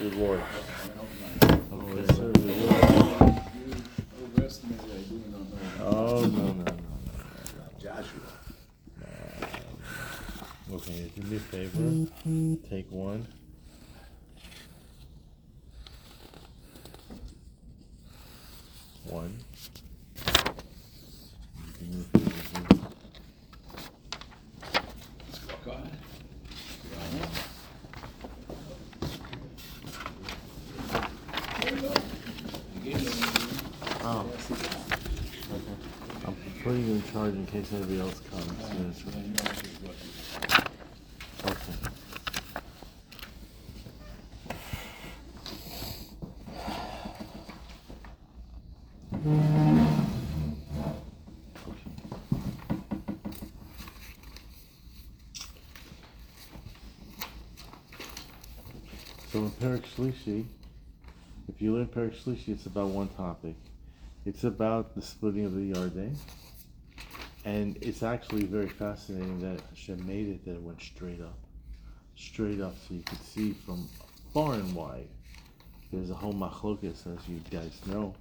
Good Lord. Oh, will. Oh, no, no, no, no. Joshua. Okay, do me a favor. Take one. One. Do me a favor, please. Oh. Okay. I'm putting you in case anybody else comes. Yes. Okay. So in Perik Shlishi, if you learn Perik Shlishi, it's about one topic. It's about the splitting of the Yarden. And it's actually very fascinating that Hashem made it that it went straight up. Straight up so you could see from far and wide. There's a whole machlokas, as you guys know,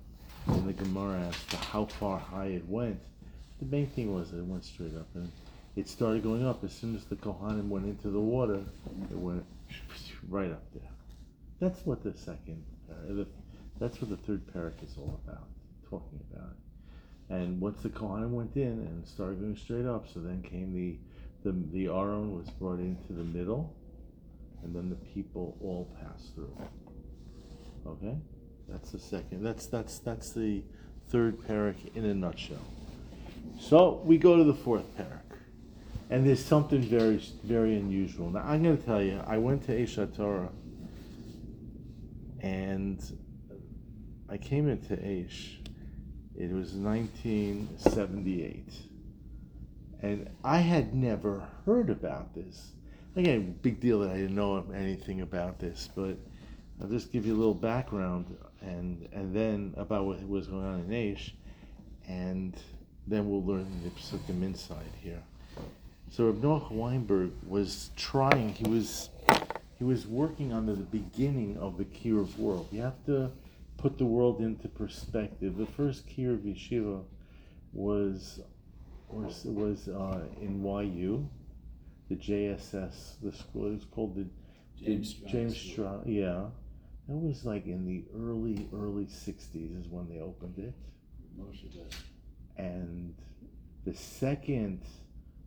in the Gemara as to how far high it went. The main thing was it went straight up. And it started going up as soon as the Kohanim went into the water, it went right up there. That's what the second, uh, the, that's what the third parak is all about, talking about. And once the Kohanim went in and started going straight up, so then came the, the, the Aron was brought into the middle, and then the people all passed through. Okay? That's the second, that's, that's, that's the third parak in a nutshell. So we go to the fourth parak. And there's something very, very unusual. Now I'm going to tell you, I went to Aish HaTorah, and I came into Aish. It was 1978, and I had never heard about this. Again, big deal that I didn't know anything about this, but I'll just give you a little background and and then about what was going on in Aish, and then we'll learn the Psukim inside here. So Reb Noach Weinberg was trying. He was he was working on the, beginning of the Kiruv world. You have to put the world into perspective. The first Kiruv yeshiva was was was uh, in YU, the JSS. The school it was called the James the James Striar. Yeah, that was like in the early early '60s is when they opened it. And the second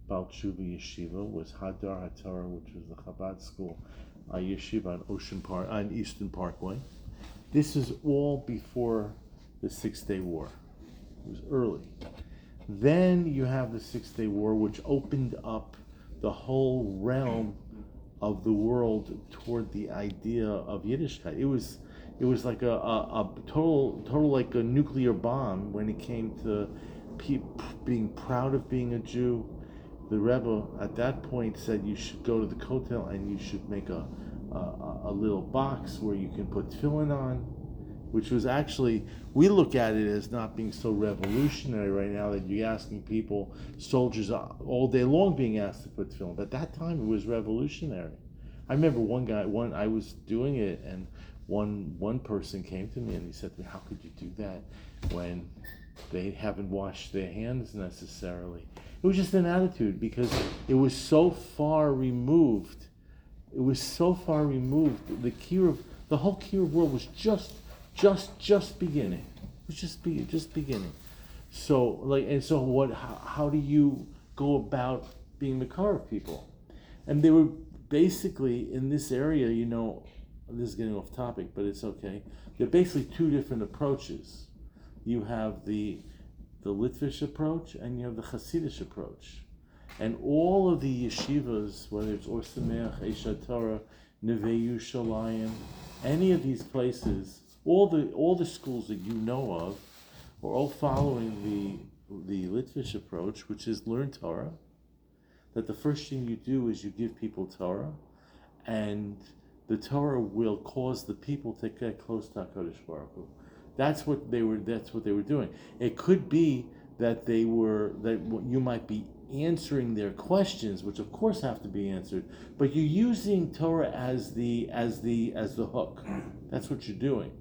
Baal Yeshiva was Hadar HaTorah, which was the Chabad school, a yeshiva on Ocean Park, on Eastern Parkway. This is all before the Six Day War. It was early. Then you have the Six Day War, which opened up the whole realm of the world toward the idea of Yiddishkeit. It was it was like a, a, a total total like a nuclear bomb when it came to pe- being proud of being a Jew. The Rebbe at that point said you should go to the kotel and you should make a a, a little box where you can put tefillin on, which was actually we look at it as not being so revolutionary right now that you're asking people, soldiers uh, all day long being asked to put tefillin. But at that time it was revolutionary. I remember one guy, one I was doing it, and one one person came to me and he said to me, "How could you do that when they haven't washed their hands necessarily?" It was just an attitude because it was so far removed. It was so far removed. The Kiruv, the whole Kiruv world was just, just, just beginning. It was just be, just beginning. So like, and so what? How, how do you go about being the car of people? And they were basically in this area. You know, this is getting off topic, but it's okay. There are basically two different approaches. You have the the Litvish approach and you have the Hasidic approach. And all of the yeshivas, whether it's Or Sameach, Aish HaTorah, Neve Yerushalayim, any of these places, all the all the schools that you know of, are all following the the Litvish approach, which is learn Torah. That the first thing you do is you give people Torah, and the Torah will cause the people to get close to Hakadosh Baruch Hu. That's what they were. That's what they were doing. It could be that they were that you might be answering their questions, which of course have to be answered, but you're using Torah as the as the as the hook. That's what you're doing.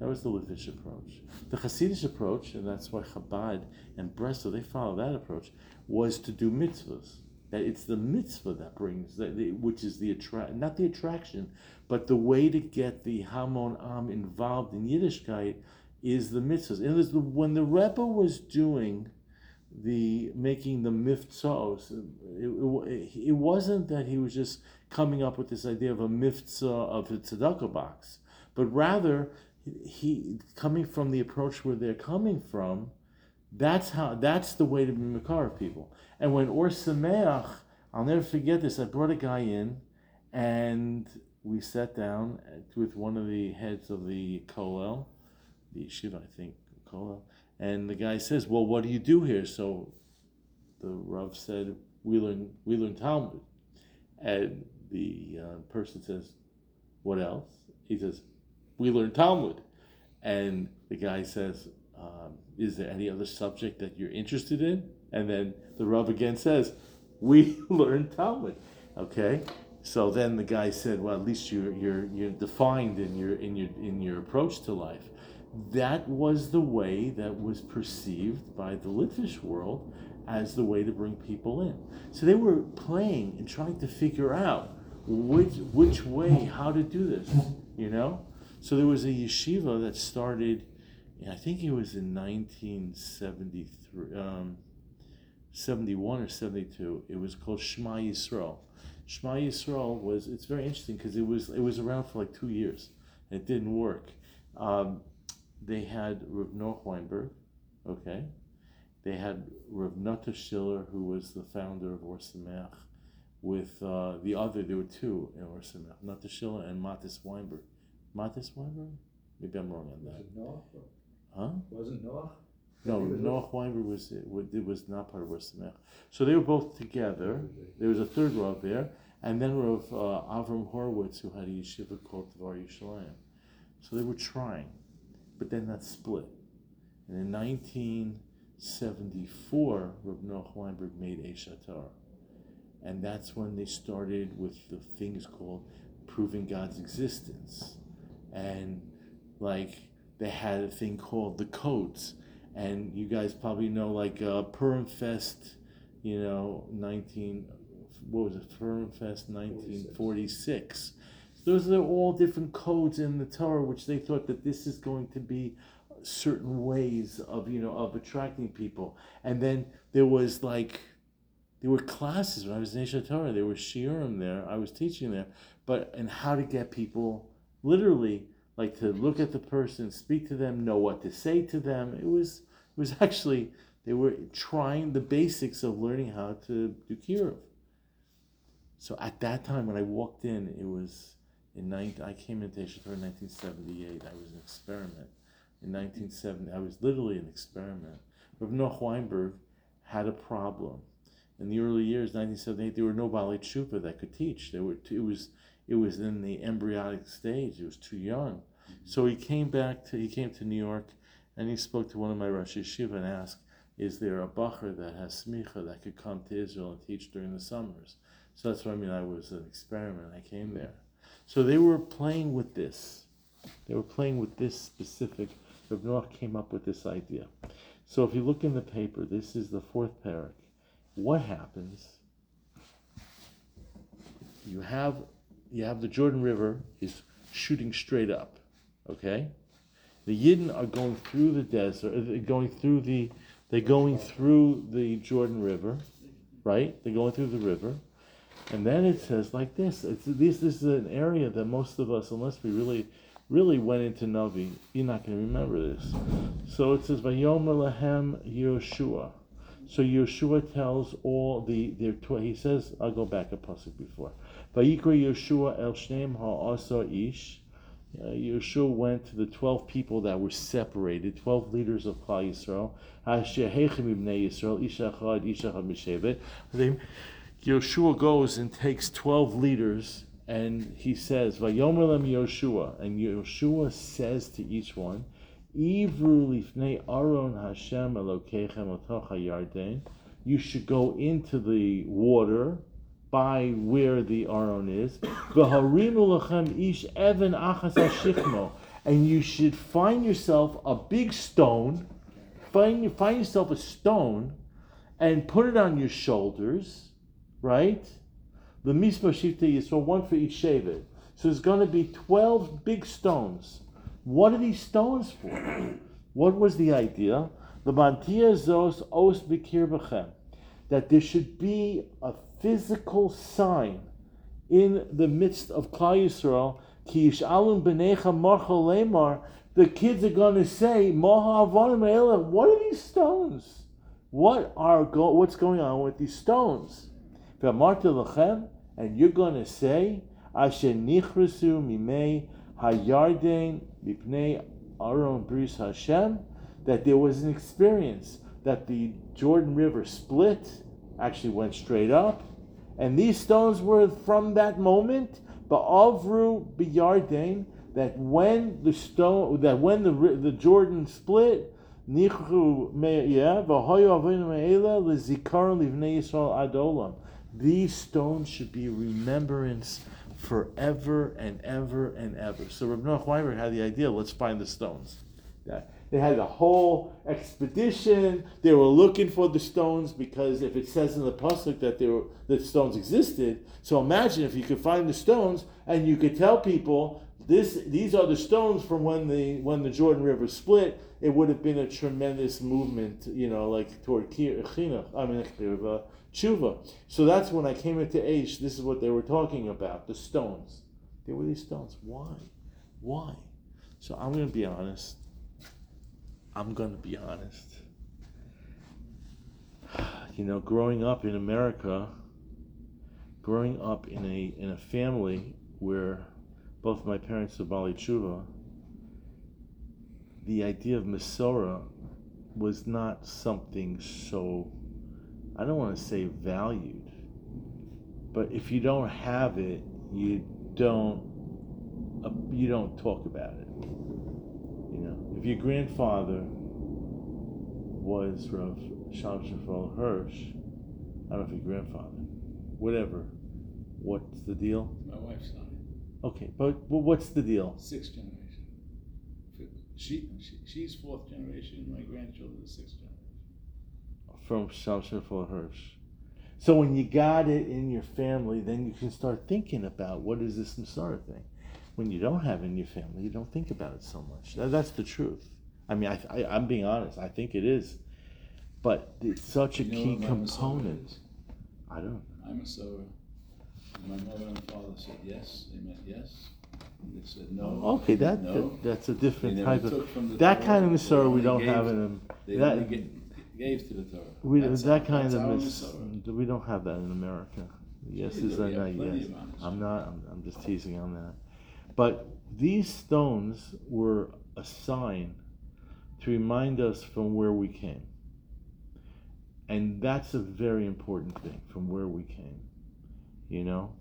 That was the Litvish approach. The Hasidic approach, and that's why Chabad and Breslov they follow that approach, was to do mitzvahs. That it's the mitzvah that brings, that which is the attract, not the attraction, but the way to get the Hamon Am involved in Yiddishkeit is the mitzvahs. And the, when the Rebbe was doing the making the miftzos, it, it, it, wasn't that he was just coming up with this idea of a mitzvah of the tzedakah box, but rather he coming from the approach where they're coming from. That's how. That's the way to be makar of people. And when Or Sameach, I'll never forget this. I brought a guy in, and we sat down with one of the heads of the kollel, the yeshiva, I think, kollel, and the guy says, "Well, what do you do here?" So the rav said, "We learn we learn Talmud," and the uh, person says, "What else?" He says, "We learn Talmud," and the guy says, um, "Is there any other subject that you're interested in?" And then the rav again says, "We learn Talmud." Okay, so then the guy said, "Well, at least you're you're you're defined in your in your in your approach to life." That was the way that was perceived by the Litvish world as the way to bring people in. So they were playing and trying to figure out which which way, how to do this, you know. So there was a yeshiva that started, I think it was in 1973, um, 71 or 72. It was called Shema Yisrael. Shema Yisrael was it's very interesting because it was it was around for like two years. And it didn't work. Um, they had Rav Noach Weinberg, okay. They had Rav Nota Schiller, who was the founder of Or Sameach, with uh, the other, there were two in Or Sameach, Nota Schiller and Matis Weinberg. Matis Weinberg? Maybe I'm wrong on that. Was it Noach? Huh? Wasn't Noach? No, Noach Weinberg was it it was not part of Or Sameach. So they were both together. There was a third Rav there, and then Rav uh, Avram Horowitz, who had a yeshiva called Dvar Yerushalayim. So they were trying but then that split. And in 1974, Reb Noach Weinberg made a Aish HaTorah. And that's when they started with the things called proving God's existence. And like they had a thing called the codes. And you guys probably know like uh, Purim Fest, you know, 19, what was it, Purim Fest 1946 those are all different codes in the Torah, which they thought that this is going to be certain ways of you know of attracting people. And then there was like there were classes when I was in Aish HaTorah. There was shiurim there. I was teaching there, but and how to get people literally like to look at the person, speak to them, know what to say to them. It was it was actually they were trying the basics of learning how to do kiruv. So at that time, when I walked in, it was in 19, I came into Aish HaTorah in 1978. I was an experiment. In 1970, I was literally an experiment. Rav Noach Weinberg had a problem. In the early years, 1978, there were no Bali Tshuva that could teach. There were it was it was in the embryonic stage. It was too young. Mm-hmm. So he came back to he came to New York, and he spoke to one of my Rosh Yeshiva and asked, "Is there a bacher that has smicha that could come to Israel and teach during the summers?" So that's what I mean. I was an experiment. I came there. So they were playing with this. They were playing with this specific. Rav Noach came up with this idea. So if you look in the paper, this is the fourth parak. What happens? You have you have the Jordan River is shooting straight up. Okay, the Yidden are going through the desert. uh, going through the they're going through the Jordan River, right? They're going through the river. And then it says like this. It's this, this is an area that most of us, unless we really, really went into Navi, you're not going to remember this. So it says Vayomer Lahem Yeshua. So Yeshua tells all the their he says I'll go back a pasuk before. Vayikra Yeshua El Shneim Ha'asa Ish. Uh, Yeshua went to the 12 people that were separated, 12 leaders of Klal Yisrael. Yisrael, Isha Chad, Isha Yoshua goes and takes 12 leaders and he says, Vayomer lem Yoshua. And Yoshua says to each one, Aron Hashem Yarden. you should go into the water by where the Aron is. V'harimu lechem ish even achas hashikmo. And you should find yourself a big stone, find, find yourself a stone, and put it on your shoulders, right? The mispa shifte yisrael, one for each shevet. So there's going to be 12 big stones. What are these stones for? What was the idea? The mantia zos os bikir b'chem. That there should be a physical sign in the midst of Klal Yisrael. Ki yishalun b'necha marchol lemar. The kids are going to say, Moha avonim what are these stones? What are go- what's going on with these stones? And you're going to say, Asher mimei hayarden mipnei aron bris Hashem, that there was an experience that the Jordan River split, actually went straight up, and these stones were from that moment, ba'avru biyarden, that when the stone, that when the the Jordan split, nichru me yeah, v'hoyu avinu me'ela lezikar livnei Yisrael adolam. These stones should be remembrance forever and ever and ever. So Reb Noach Weinberg had the idea, let's find the stones. They had a whole expedition. They were looking for the stones because if it says in the pasuk that there were, that stones existed, so imagine if you could find the stones and you could tell people this these are the stones from when the when the Jordan River split. It would have been a tremendous movement, you know, like toward chinuch. I mean, tshuva. So that's when I came into Aish. This is what they were talking about: the stones. There were these stones. Why? Why? So I'm going to be honest. I'm going to be honest. You know, growing up in America, growing up in a in a family where both my parents were Bali Tshuva, the idea of Masorah was not something so, I don't want to say valued, but if you don't have it, you don't, uh, you don't talk about it. You know, if your grandfather was Rav Shimshon Rafael Hirsch, I don't know if your grandfather, whatever, what's the deal? My wife's side, Okay, but, but what's the deal? sixth generation. She, she she's fourth generation. My grandchildren are sixth generation. From Shimshon Rafael Hirsch. So when you got it in your family, then you can start thinking about what is this Masara thing. When you don't have it in your family, you don't think about it so much. That- That's the truth. I mean, I, I, I'm being honest. I think it is, but it's such a You know key what my Masorah component. I don't. I'm a Sorah. My mother and father said yes. They meant yes. They said no. Oh, okay, that, no. that that's a different type of took from the that kind of They we don't have in them. That- gave to the Torah. We That's that kind that's of mis- we don't have that in America. Yes is a no, yes. I'm not. I'm, I'm just teasing on that. But these stones were a sign to remind us from where we came, and that's a very important thing from where we came. You know,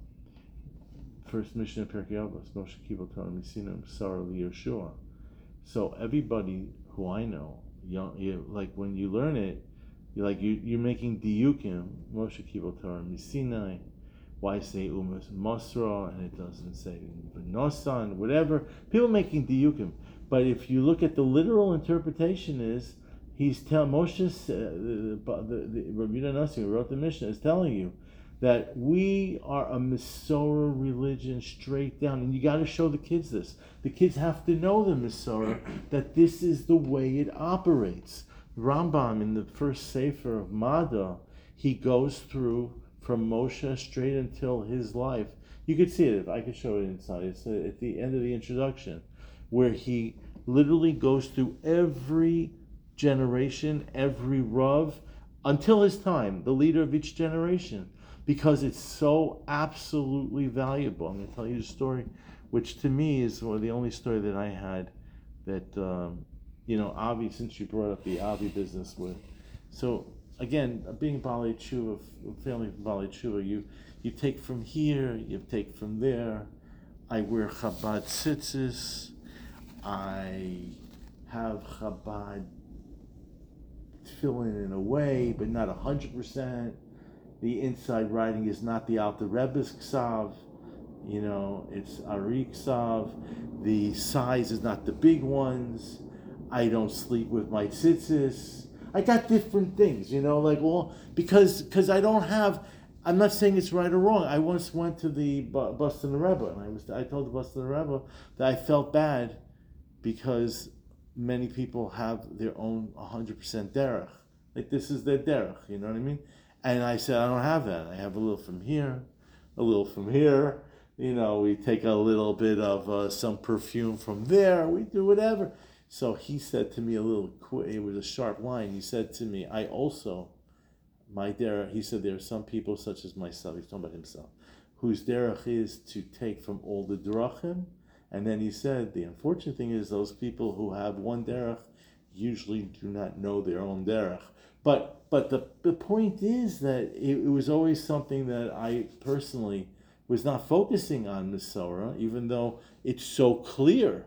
first mission of Pirkei Avos, Moshe Kibbutz Torah Misinam Sarah Yoshua. So everybody who I know, young, you, like when you learn it, you're like you you're making diukim Moshe Kibbutz Torah Misinai. Why say umas masra and it doesn't say v'nosan whatever? People making diukim, but if you look at the literal interpretation, is he's telling Moshe uh, the the, the Rabbi Nasi who wrote the Mishnah is telling you that we are a Masorah religion straight down, and you got to show the kids this. The kids have to know the Masorah that this is the way it operates. Rambam in the first sefer of Mada, he goes through from Moshe straight until his life. You could see it if I could show it inside. It's uh, at the end of the introduction, where he literally goes through every generation, every Rav, until his time, the leader of each generation, because it's so absolutely valuable. I'm going to tell you a story, which to me is one of the only story that I had that, um, you know, Avi, since you brought up the Avi business with. So, again, being Bali Tshuva, family from Bali Tshuva, you, you take from here, you take from there. I wear Chabad tzitzis. I have Chabad tefillin in a way, but not hundred percent. The inside writing is not the Alter Rebbe's ksav, you know, it's Ari ksav. The size is not the big ones. I don't sleep with my tzitzis. I got different things, you know, like well, because because I don't have. I'm not saying it's right or wrong. I once went to the Bu- Boston Rebbe, and I was I told the Boston Rebbe that I felt bad because many people have their own 100% derech. Like this is their derech, you know what I mean? And I said I don't have that. I have a little from here, a little from here. You know, we take a little bit of uh, some perfume from there. We do whatever. So he said to me a little, qu- it was a sharp line. He said to me, I also, my derech, he said there are some people such as myself, he's talking about himself, whose derech is to take from all the drachim. And then he said, the unfortunate thing is those people who have one derech usually do not know their own derech. But but the, the point is that it, it was always something that I personally was not focusing on Masorah, even though it's so clear.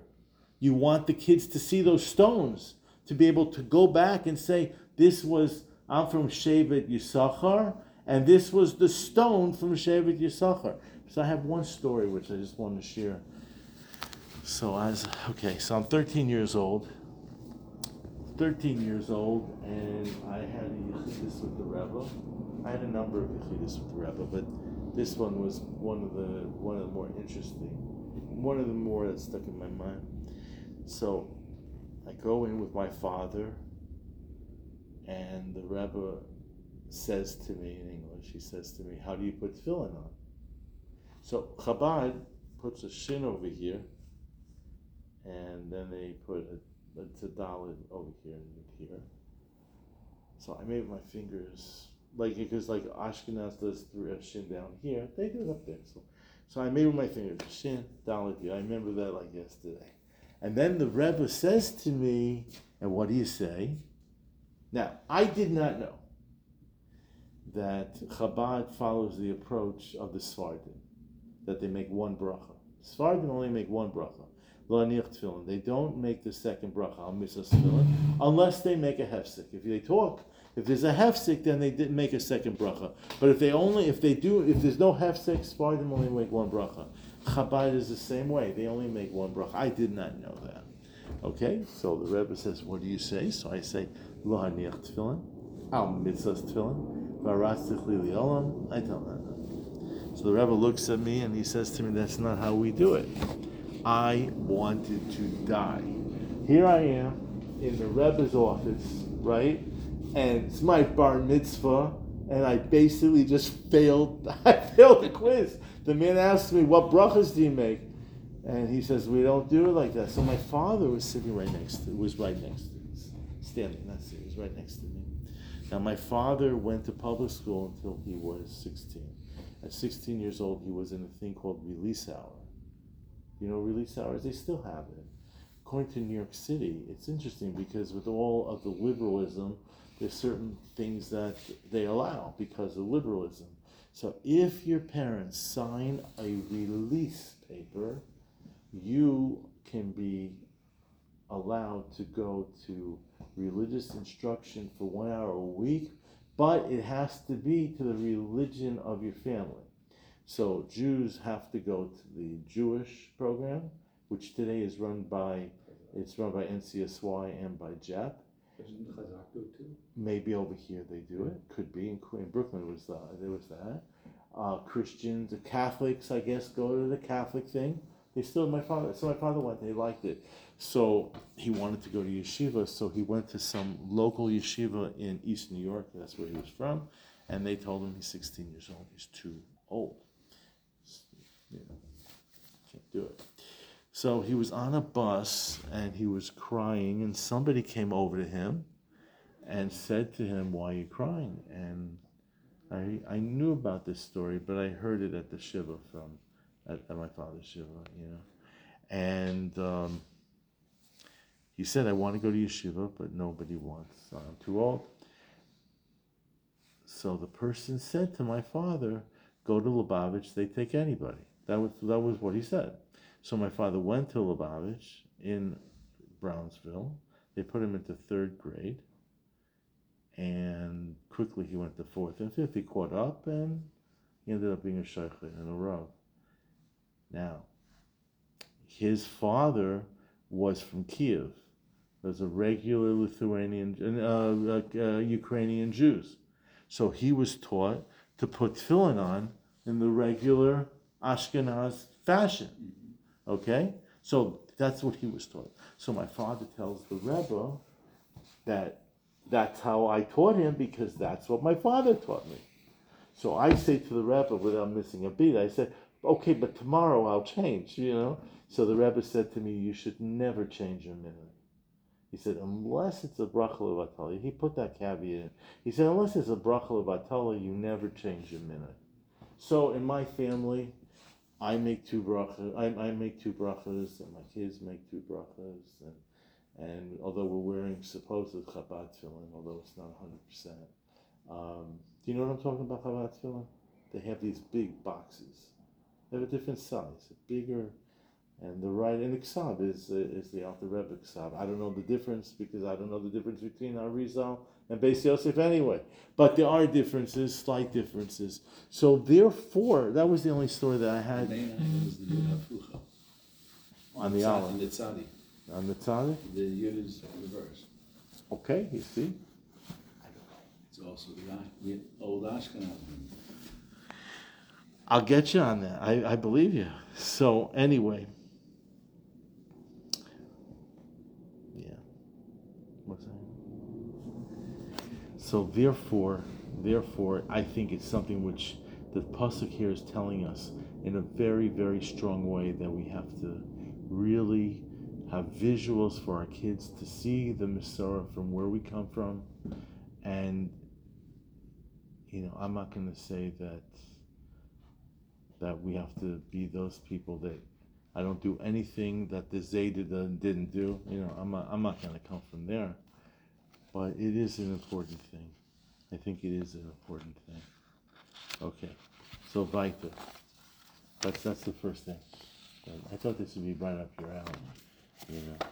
You want the kids to see those stones, to be able to go back and say, this was, I'm from Shevet Yisachar, and this was the stone from Shevet Yisachar. So I have one story which I just want to share. So as, okay, so I'm 13 years old. 13 years old, and I had a Yechidus with the Rebbe. I had a number of Yechidus with the Rebbe, but this one was one of the one of the more interesting, one of the more that stuck in my mind. So, I go in with my father, and the Rebbe says to me in English, he says to me, "How do you put tefillin on?" So Chabad puts a shin over here, and then they put a it's a daled over here and here. So I made my fingers like because like Ashkenaz does through a shin down here, they do it up there. So, so I made with my fingers shin daled here. I remember that like yesterday. And then the Rebbe says to me, and what do you say? Now I did not know that Chabad follows the approach of the Sfardim, that they make one bracha. Sfardim only make one bracha. They don't make the second bracha al misas tefillin unless they make a hefsek. If they talk, if there's a hefsek, then they didn't make a second bracha. But if they only, if they do, if there's no hefsek, Sfardim only make one bracha. Chabad is the same way. They only make one bracha. I did not know that. Okay, so the Rebbe says, "What do you say?" So I say, "Lo tefillin, al mitzvahs tefillin, li olam." I tell them. So the Rebbe looks at me and he says to me, "That's not how we do it." I wanted to die. Here I am in the Rebbe's office, right? And it's my bar mitzvah, and I basically just failed. I failed the quiz. The man asked me, "What brachas do you make?" And he says, "We don't do it like that." So my father was sitting right next to, was right next to, me, standing, not sitting, was right next to me. Now my father went to public school until he was 16. At 16 years old, he was in a thing called release hour you know, release hours, they still have it. According to New York City, it's interesting because with all of the liberalism, there's certain things that they allow because of liberalism. So if your parents sign a release paper, you can be allowed to go to religious instruction for one hour a week, but it has to be to the religion of your family. So Jews have to go to the Jewish program, which today is run by it's run by NCSY and by JEP. Doesn't Chazak do it too? Maybe over here they do it. Could be in, in Brooklyn was the, there was that. Uh, Christians, the Catholics, I guess, go to the Catholic thing. They still my father. So my father went. They liked it. So he wanted to go to yeshiva. So he went to some local yeshiva in East New York. That's where he was from. And they told him he's 16 years old. He's too old. Do it. So he was on a bus and he was crying, and somebody came over to him and said to him, Why are you crying? And I, I knew about this story, but I heard it at the Shiva from, at, at my father's Shiva, you know. And um, he said, I want to go to yeshiva, but nobody wants. I'm too old. So the person said to my father, Go to Lubavitch, they take anybody. That was, that was what he said. So my father went to Lubavitch in Brownsville. They put him into third grade. and quickly he went to fourth and fifth. He caught up, and he ended up being a sheikh and a rav. Now, his father was from Kiev. Was a regular Lithuanian, uh, uh, Ukrainian Jews. So he was taught to put tefillin on in the regular Ashkenaz fashion. Okay? So that's what he was taught. So my father tells the Rebbe that that's how I taught him because that's what my father taught me. So I say to the Rebbe without missing a beat, I said, okay, but tomorrow I'll change, you know? So the Rebbe said to me, you should never change your minute. He said, unless it's a bracha levatala. He put that caveat in. He said, unless it's a bracha levatala, you never change your minute. So in my family, I make two brachas. I, I make two brachas, and my kids make two brachas, and and although we're wearing supposed Chabad tefillin, although it's not hundred percent. Um, do you know what I'm talking about Chabad tefillin? They have these big boxes. They have a different size, bigger, and the right and the Ksab is is the Alter Rebbe Ksab. I don't know the difference because I don't know the difference between Arizal and Beis Yosef anyway. But there are differences, slight differences. So therefore, that was the only story that I had is the Yud on the Tzad- Tzadi. On the tzaddik? The Yud is reversed. Okay, you see. I don't know. It's also the the old Ashkenaz. I'll get you on that. I, I believe you. So anyway. Yeah. What's that? So therefore, therefore, I think it's something which the pasuk here is telling us in a very, very strong way that we have to really have visuals for our kids to see the Masorah from where we come from, and you know, I'm not going to say that that we have to be those people that I don't do anything that the Zayda didn't do. You know, I'm not, I'm not going to come from there, but it is an important thing. I think it is an important thing. Okay, so weiter. That's that's the first thing. I thought this would be right up your alley, you know.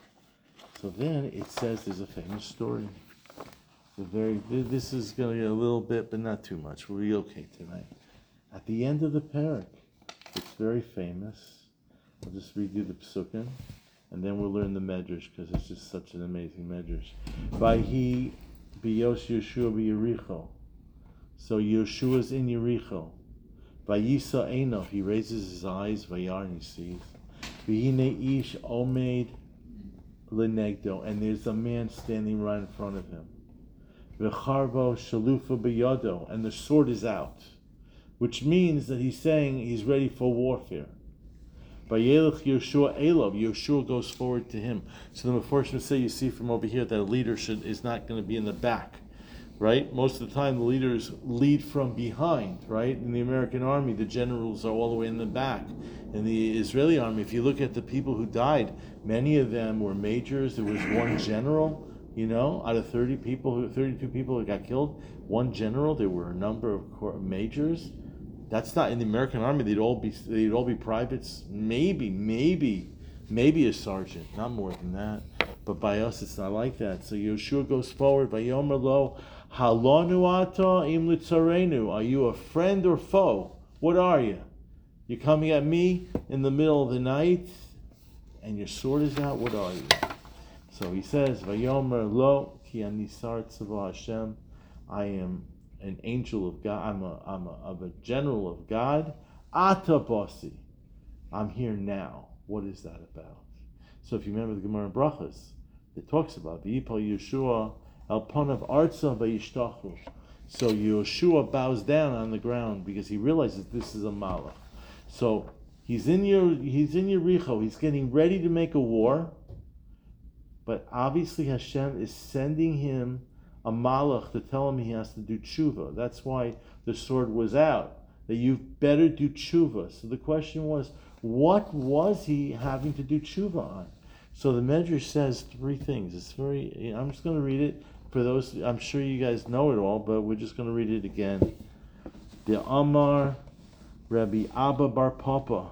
So then it says there's a famous story. The very this is going to get a little bit, but not too much. We'll be okay tonight. At the end of the parak, it's very famous. I'll just read you the psukim, and then we'll learn the medrash because it's just such an amazing medrash. Vayhi biyos Yeshua b'Yericho. So Yeshua's in Yericho. Vayisa Enov, he raises his eyes, Vayar, and he sees. Vihine ish omed lenegdo, and there's a man standing right in front of him. V'charvo shalufa b'yado, and the sword is out, which means that he's saying he's ready for warfare. Vayelech Yeshua Elov, Yeshua goes forward to him. So the Meforshim say, you see from over here that a leader should, is not going to be in the back, right? Most of the time, the leaders lead from behind, right? In the American army, the generals are all the way in the back. In the Israeli army, if you look at the people who died, many of them were majors. There was one general, you know, out of 30 people, 32 people who got killed, one general. There were a number of majors. That's not in the American army. They'd all be they'd all be privates. Maybe, maybe, maybe a sergeant. Not more than that. But by us, it's not like that. So Yeshua goes forward. Vayomer lo halonu ata im litzarenu. Are you a friend or foe? What are you? You're coming at me in the middle of the night, and your sword is out. What are you? So he says, Vayomer lo ki anisar Hashem. I am an angel of God. I'm a I'm a, I'm a general of God. Ata bosi. I'm here now. What is that about? So if you remember the Gemara in Brachas, it talks about the Yipal Yeshua al panav artza vayishtachu. So Yeshua bows down on the ground because he realizes this is a malach. So he's in your he's in Yericho. He's getting ready to make a war, but obviously Hashem is sending him a malach to tell him he has to do tshuva. That's why the sword was out. That you better do tshuva. So the question was, what was he having to do tshuva on? So the Medrash says three things. It's very. I'm just going to read it for those. I'm sure you guys know it all, but we're just going to read it again. The Amar Rabbi Abba Bar Papa.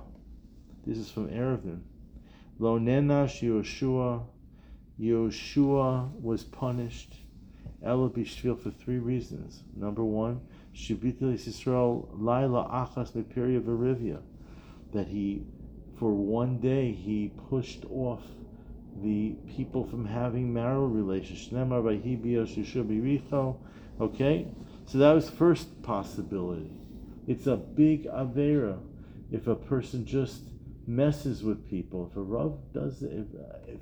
This is from Eruvin. Lo nenash Yoshua. Yoshua was punished. Ela b'shvil for three reasons. Number one, Shibita Yisrael Laila Achas Meperia Verivia, that he, for one day, he pushed off the people from having marital relations. Okay, so that was the first possibility. It's a big avera if a person just messes with people. If a rav does it, if, if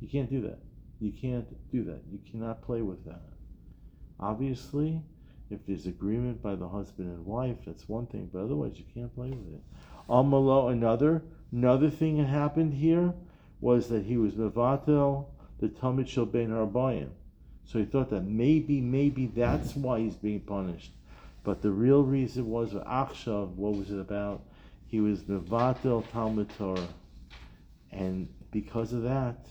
you can't do that, you can't do that. You cannot play with that. Obviously, if there's agreement by the husband and wife, that's one thing. But otherwise, you can't play with it. Amalo, another another thing that happened here was that he was mevatel the Talmud shel ben harbayim. So he thought that maybe, maybe that's why he's being punished. But the real reason was Achshav, what was it about? He was Mevatel Talmud Torah. And because of that,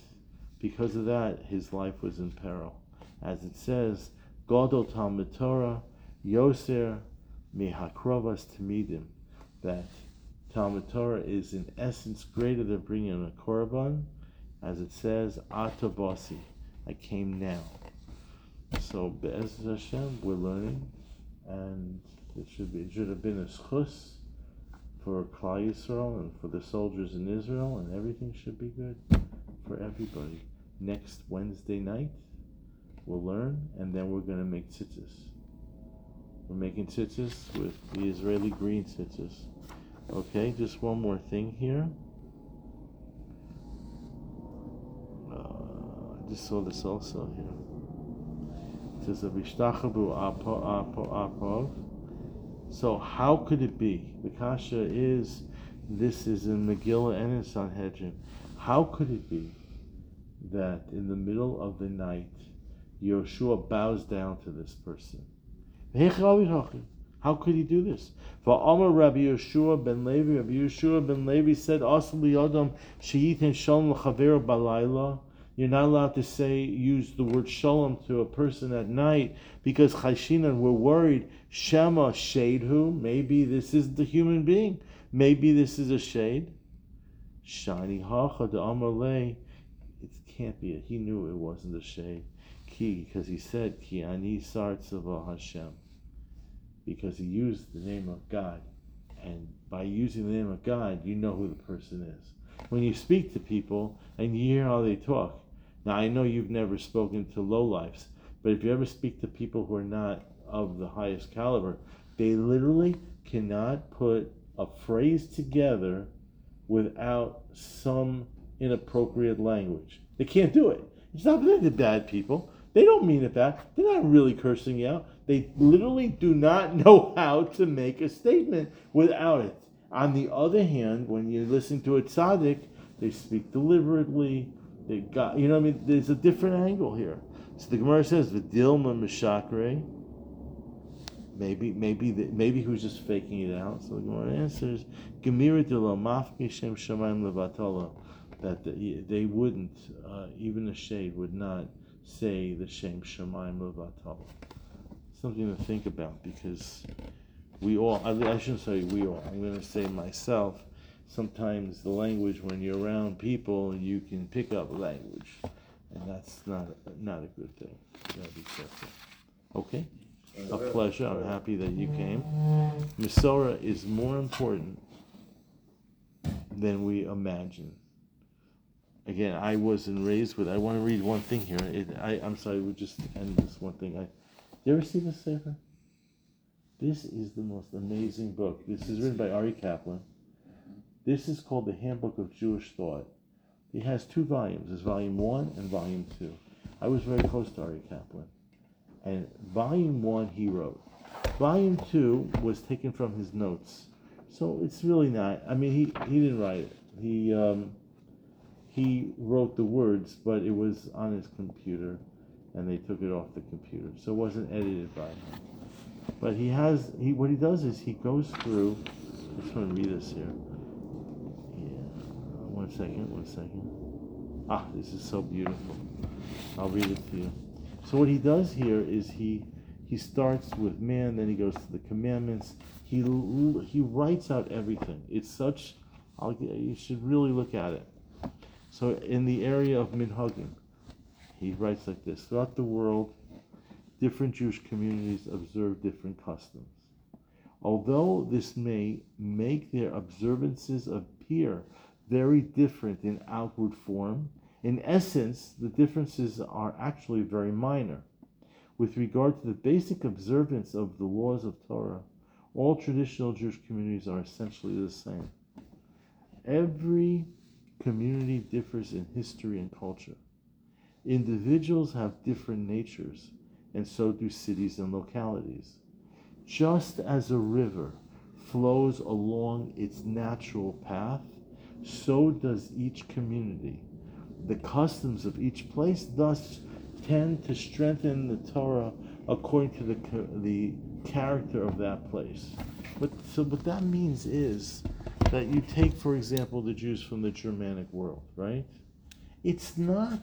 because of that, his life was in peril. As it says, Godol Talmud Torah, Yoser Mihakrovas Tamidim, that Talmud Torah is in essence greater than bringing a korban, as it says, Atobasi, I came now. So Be'ez Hashem, we're learning, and it should be it should have been a schus for Klal Yisrael and for the soldiers in Israel, and everything should be good for everybody. Next Wednesday night, we'll learn, and then we're going to make tzitzis. We're making tzitzis with the Israeli green tzitzis. Okay, just one more thing here. Uh, I just saw this also here. It says, "Vishtachabu apo apo apov." So how could it be? The kasha is, this is in Megillah and in Sanhedrin. How could it be that in the middle of the night, Yoshua bows down to this person? How could he do this? For Amar Rabbi Yeshua ben Levi, Rabbi Yeshua ben Levi said, "Asli Yadam sheyitin shalom l'chaver balayla." You're not allowed to say use the word shalom to a person at night because chayshinan we're worried shema shade who maybe this is the human being maybe this is a shade shiny hacha de amalei it can't be he knew it wasn't a shade because he said ki ani sartzava Hashem because he used the name of God and by using the name of God you know who the person is when you speak to people and you hear how they talk now, I know you've never spoken to lowlifes, but if you ever speak to people who are not of the highest caliber, they literally cannot put a phrase together without some inappropriate language. They can't do it. It's not that they're bad people. They don't mean it bad. They're not really cursing you out. They literally do not know how to make a statement without it. On the other hand, when you listen to a tzaddik, they speak deliberately, they got, you know, I mean, there's a different angle here. So the Gemara says, "V'dilma mishakre." Maybe, maybe, the, maybe he was just faking it out. So the Gemara answers, "Gemira mafki shem shemaim levatala," that the, they wouldn't, uh, even a shade would not say the shem shemaim levatala. Something to think about because we all, I, I shouldn't say we all. I'm going to say myself sometimes the language when you're around people you can pick up language and that's not not a good thing you gotta be careful okay a pleasure i'm happy that you came misora is more important than we imagine again i wasn't raised with i want to read one thing here it, I, i'm sorry We'll just end this one thing i you ever see this sefer this is the most amazing book this is written by ari kaplan this is called the Handbook of Jewish Thought. It has two volumes. There's volume one and volume two. I was very close to Ari Kaplan. And volume one he wrote. Volume two was taken from his notes. So it's really not I mean he, he didn't write it. He um, he wrote the words, but it was on his computer and they took it off the computer. So it wasn't edited by him. But he has he what he does is he goes through I just want to read this here. Yeah, One second, one second. Ah, this is so beautiful. I'll read it to you. So what he does here is he he starts with man, then he goes to the commandments. He he writes out everything. It's such. I'll, you should really look at it. So in the area of minhagim, he writes like this: throughout the world, different Jewish communities observe different customs. Although this may make their observances appear very different in outward form, in essence, the differences are actually very minor. With regard to the basic observance of the laws of Torah, all traditional Jewish communities are essentially the same. Every community differs in history and culture. Individuals have different natures, and so do cities and localities. Just as a river flows along its natural path, so does each community. The customs of each place thus tend to strengthen the Torah according to the, the character of that place. But so what that means is that you take, for example, the Jews from the Germanic world, right? It's not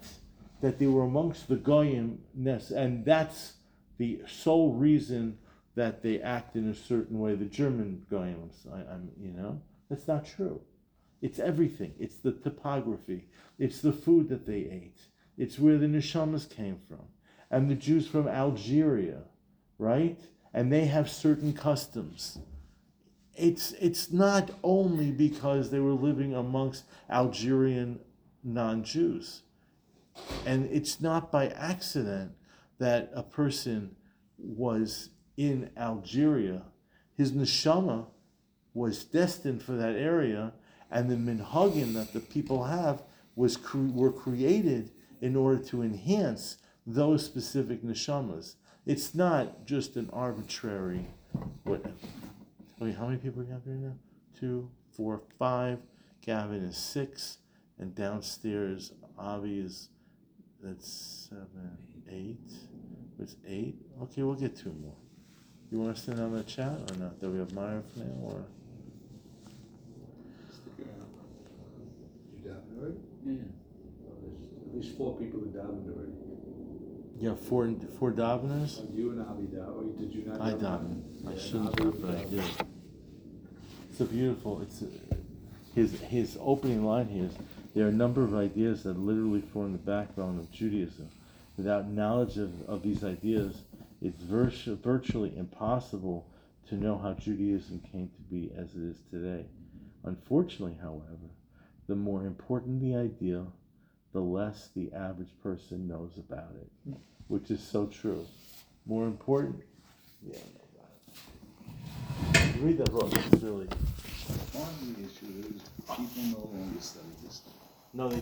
that they were amongst the Goiimnes, and that's the sole reason that they act in a certain way. The German Goyims, I, I'm, you know, that's not true. It's everything. It's the topography. It's the food that they ate. It's where the neshamas came from, and the Jews from Algeria, right? And they have certain customs. It's it's not only because they were living amongst Algerian non-Jews, and it's not by accident that a person was in Algeria. His neshama was destined for that area, and the minhagim that the people have was were created in order to enhance those specific neshamas. It's not just an arbitrary whatever. Okay, how many people we have here now? Two, four, five. Gavin is six, and downstairs Avi is that's seven, eight. It's eight. Okay, we'll get two more. You want to send on the chat or not? That we have Maya for now, or Stick around. You davened already? Yeah. Well, there's at least four people who davened already. Yeah, four four daveners. You and Avi davened, did you not? I daven? I shouldn't have, but I did. It's a beautiful. It's a, his his opening line here is there are a number of ideas that literally form the backbone of Judaism. Without knowledge of, of these ideas, it's virtu- virtually impossible to know how Judaism came to be as it is today. Unfortunately, however, the more important the idea, the less the average person knows about it, which is so true. More important, yeah. Read the book. It's really Part of the issue is people no longer study this no. They